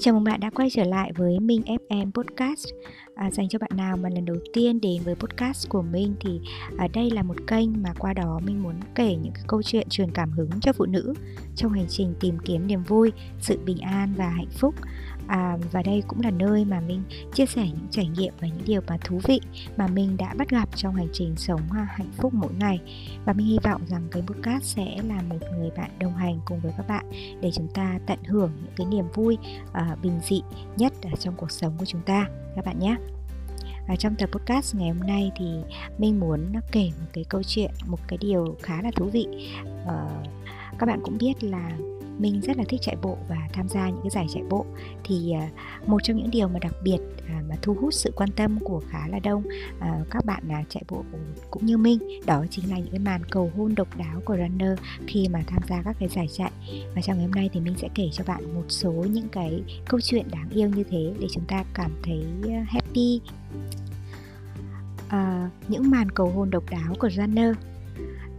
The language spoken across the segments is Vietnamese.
Chào mừng bạn đã quay trở lại với Minh FM Podcast. À, Dành cho bạn nào mà lần đầu tiên đến với podcast của Minh Thì ở đây là một kênh mà qua đó mình muốn kể những cái câu chuyện truyền cảm hứng cho phụ nữ Trong hành trình tìm kiếm niềm vui, sự bình an và hạnh phúc à, và đây cũng là nơi mà mình chia sẻ những trải nghiệm và những điều mà thú vị mà mình đã bắt gặp trong hành trình sống à, hạnh phúc mỗi ngày. Và mình hy vọng rằng cái podcast sẽ là một người bạn đồng hành cùng với các bạn để chúng ta tận hưởng những cái niềm vui à, bình dị nhất ở trong cuộc sống của chúng ta. Các bạn nhé. Và trong tập podcast ngày hôm nay thì mình muốn kể một cái câu chuyện một cái điều khá là thú vị. À, các bạn cũng biết là mình rất là thích chạy bộ và tham gia những cái giải chạy bộ. Thì à, một trong những điều mà đặc biệt à, mà thu hút sự quan tâm của khá là đông à, các bạn chạy bộ cũng như mình đó chính là những cái màn cầu hôn độc đáo của runner khi mà tham gia các cái giải chạy. Và trong ngày hôm nay thì mình sẽ kể cho bạn một số những cái câu chuyện đáng yêu như thế để chúng ta cảm thấy happy. À, những màn cầu hôn độc đáo của runner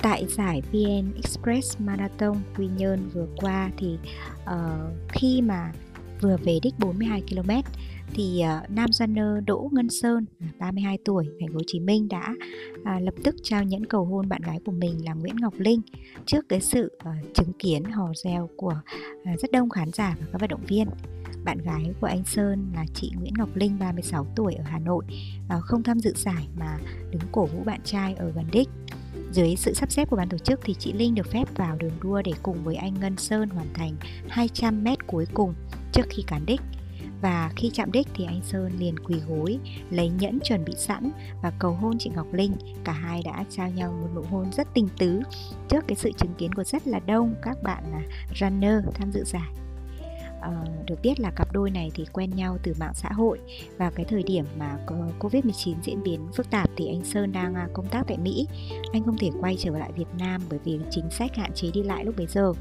tại giải VN Express Marathon Quy Nhơn vừa qua thì uh, khi mà vừa về đích 42 km thì uh, nam runner Đỗ Ngân Sơn 32 tuổi thành phố Hồ Chí Minh đã uh, lập tức trao nhẫn cầu hôn bạn gái của mình là Nguyễn Ngọc Linh trước cái sự uh, chứng kiến hò reo của uh, rất đông khán giả và các vận động viên. Bạn gái của anh Sơn là chị Nguyễn Ngọc Linh 36 tuổi ở Hà Nội uh, không tham dự giải mà đứng cổ vũ bạn trai ở gần đích dưới sự sắp xếp của ban tổ chức thì chị Linh được phép vào đường đua để cùng với anh Ngân Sơn hoàn thành 200 mét cuối cùng trước khi cán đích. Và khi chạm đích thì anh Sơn liền quỳ gối, lấy nhẫn chuẩn bị sẵn và cầu hôn chị Ngọc Linh. Cả hai đã trao nhau một nụ hôn rất tình tứ trước cái sự chứng kiến của rất là đông các bạn là runner tham dự giải uh, được biết là cặp đôi này thì quen nhau từ mạng xã hội và cái thời điểm mà Covid-19 diễn biến phức tạp thì anh Sơn đang à, công tác tại Mỹ. Anh không thể quay trở lại Việt Nam bởi vì chính sách hạn chế đi lại lúc bấy giờ.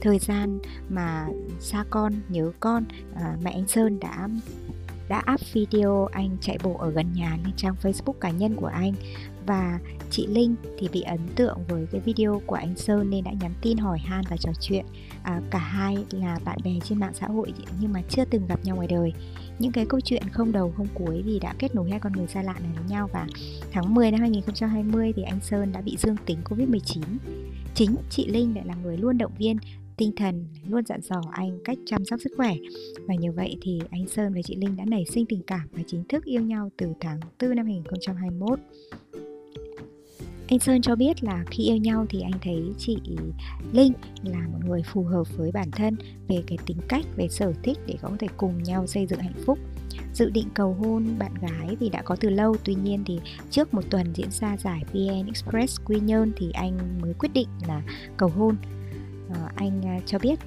Thời gian mà xa con, nhớ con, à, mẹ anh Sơn đã đã up video anh chạy bộ ở gần nhà lên trang Facebook cá nhân của anh và chị Linh thì bị ấn tượng với cái video của anh Sơn nên đã nhắn tin hỏi han và trò chuyện. À, cả hai là bạn bè trên mạng xã hội nhưng mà chưa từng gặp nhau ngoài đời. Những cái câu chuyện không đầu không cuối vì đã kết nối hai con người xa lạ này với nhau và tháng 10 năm 2020 thì anh Sơn đã bị dương tính Covid-19 chính chị Linh lại là người luôn động viên tinh thần luôn dặn dò anh cách chăm sóc sức khỏe. Và như vậy thì anh Sơn và chị Linh đã nảy sinh tình cảm và chính thức yêu nhau từ tháng 4 năm 2021 anh Sơn cho biết là khi yêu nhau thì anh thấy chị Linh là một người phù hợp với bản thân về cái tính cách, về sở thích để có thể cùng nhau xây dựng hạnh phúc. Dự định cầu hôn bạn gái thì đã có từ lâu tuy nhiên thì trước một tuần diễn ra giải VN Express Quy Nhơn thì anh mới quyết định là cầu hôn. Ờ, à, anh cho biết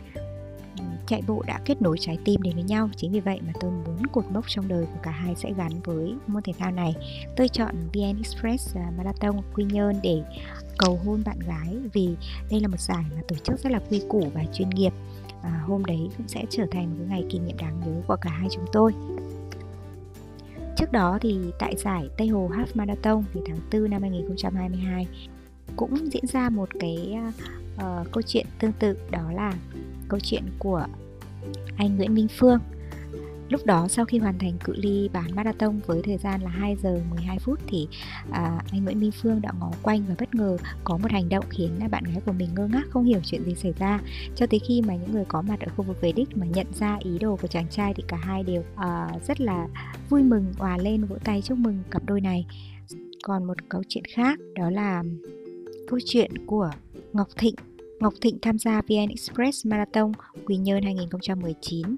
chạy bộ đã kết nối trái tim đến với nhau. Chính vì vậy mà tôi muốn cột mốc trong đời của cả hai sẽ gắn với môn thể thao này. Tôi chọn VN Express à, Marathon Quy Nhơn để cầu hôn bạn gái vì đây là một giải mà tổ chức rất là quy củ và chuyên nghiệp. À, hôm đấy cũng sẽ trở thành một ngày kỷ niệm đáng nhớ của cả hai chúng tôi. Trước đó thì tại giải Tây Hồ Half Marathon thì tháng 4 năm 2022 cũng diễn ra một cái uh, câu chuyện tương tự đó là câu chuyện của anh Nguyễn Minh Phương. Lúc đó sau khi hoàn thành cự ly bán marathon với thời gian là 2 giờ 12 phút thì à, anh Nguyễn Minh Phương đã ngó quanh và bất ngờ có một hành động khiến bạn gái của mình ngơ ngác không hiểu chuyện gì xảy ra. Cho tới khi mà những người có mặt ở khu vực về đích mà nhận ra ý đồ của chàng trai thì cả hai đều à, rất là vui mừng hòa lên vỗ tay chúc mừng cặp đôi này. Còn một câu chuyện khác đó là câu chuyện của Ngọc Thịnh Ngọc Thịnh tham gia VN Express Marathon Quy Nhơn 2019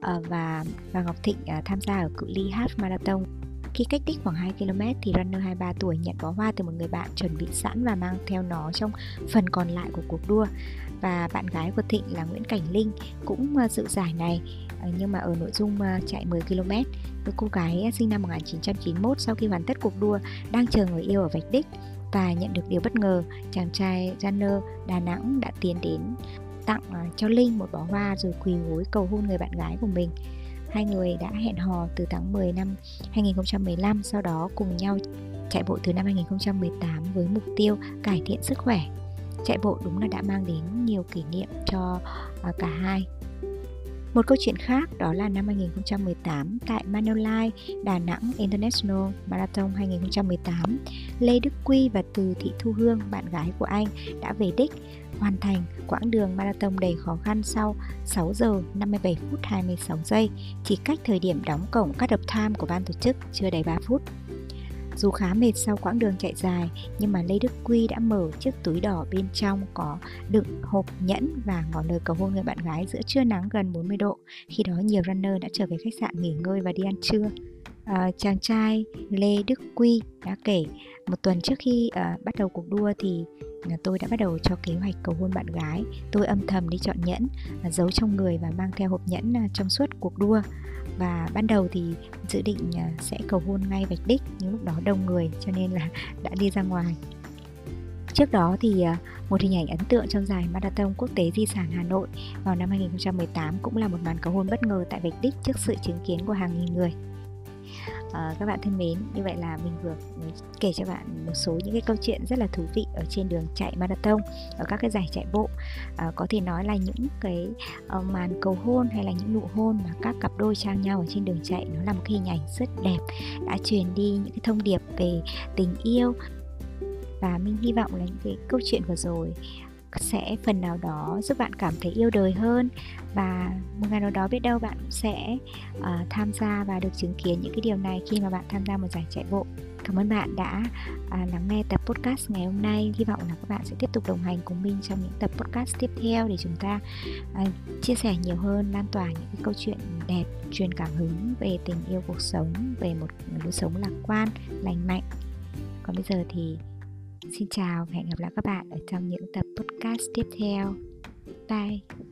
ờ, và và Ngọc Thịnh ờ, tham gia ở cự ly half marathon. Khi cách đích khoảng 2 km thì runner 23 tuổi nhận bó hoa từ một người bạn chuẩn bị sẵn và mang theo nó trong phần còn lại của cuộc đua. Và bạn gái của Thịnh là Nguyễn Cảnh Linh cũng ờ, dự giải này nhưng mà ở nội dung chạy 10 km. Cô gái sinh năm 1991 sau khi hoàn tất cuộc đua đang chờ người yêu ở vạch đích và nhận được điều bất ngờ, chàng trai Janner Đà Nẵng đã tiến đến tặng à, cho Linh một bó hoa rồi quỳ gối cầu hôn người bạn gái của mình. Hai người đã hẹn hò từ tháng 10 năm 2015 sau đó cùng nhau chạy bộ từ năm 2018 với mục tiêu cải thiện sức khỏe. Chạy bộ đúng là đã mang đến nhiều kỷ niệm cho à, cả hai. Một câu chuyện khác đó là năm 2018 tại Manulife Đà Nẵng International Marathon 2018, Lê Đức Quy và Từ Thị Thu Hương, bạn gái của anh, đã về đích hoàn thành quãng đường marathon đầy khó khăn sau 6 giờ 57 phút 26 giây, chỉ cách thời điểm đóng cổng cut off time của ban tổ chức chưa đầy 3 phút. Dù khá mệt sau quãng đường chạy dài, nhưng mà Lê Đức Quy đã mở chiếc túi đỏ bên trong có đựng hộp nhẫn và ngỏ lời cầu hôn người bạn gái giữa trưa nắng gần 40 độ. Khi đó nhiều runner đã trở về khách sạn nghỉ ngơi và đi ăn trưa. À, chàng trai Lê Đức Quy đã kể một tuần trước khi à, bắt đầu cuộc đua thì ờ, tôi đã bắt đầu cho kế hoạch cầu hôn bạn gái tôi âm thầm đi chọn nhẫn giấu trong người và mang theo hộp nhẫn trong suốt cuộc đua và ban đầu thì dự định à, sẽ cầu hôn ngay vạch đích, nhưng lúc đó đông người, cho nên là đã đi ra ngoài. Trước đó thì à, một hình ảnh ấn tượng trong giải Marathon Quốc tế Di sản Hà Nội vào năm 2018 cũng là một màn cầu hôn bất ngờ tại Vạch Đích trước sự chứng kiến của hàng nghìn người à, các bạn thân mến. Như vậy là mình vừa kể cho bạn một số những cái câu chuyện rất là thú vị ở trên đường chạy marathon ở các cái giải chạy bộ. À, có thể nói là những cái uh, màn cầu hôn hay là những nụ hôn mà các cặp đôi trao nhau ở trên đường chạy nó là một cái hình ảnh rất đẹp đã truyền đi những cái thông điệp về tình yêu. Và mình hy vọng là những cái câu chuyện vừa rồi sẽ phần nào đó giúp bạn cảm thấy yêu đời hơn. Và một ngày nào đó biết đâu bạn sẽ uh, tham gia và được chứng kiến những cái điều này khi mà bạn tham gia một giải chạy bộ. Cảm ơn bạn đã uh, lắng nghe tập podcast ngày hôm nay. Hy vọng là các bạn sẽ tiếp tục đồng hành cùng mình trong những tập podcast tiếp theo để chúng ta uh, chia sẻ nhiều hơn lan tỏa những cái câu chuyện đẹp truyền cảm hứng về tình yêu cuộc sống về một lối sống lạc quan lành mạnh. Còn bây giờ thì Xin chào và hẹn gặp lại các bạn ở trong những tập podcast tiếp theo. Bye!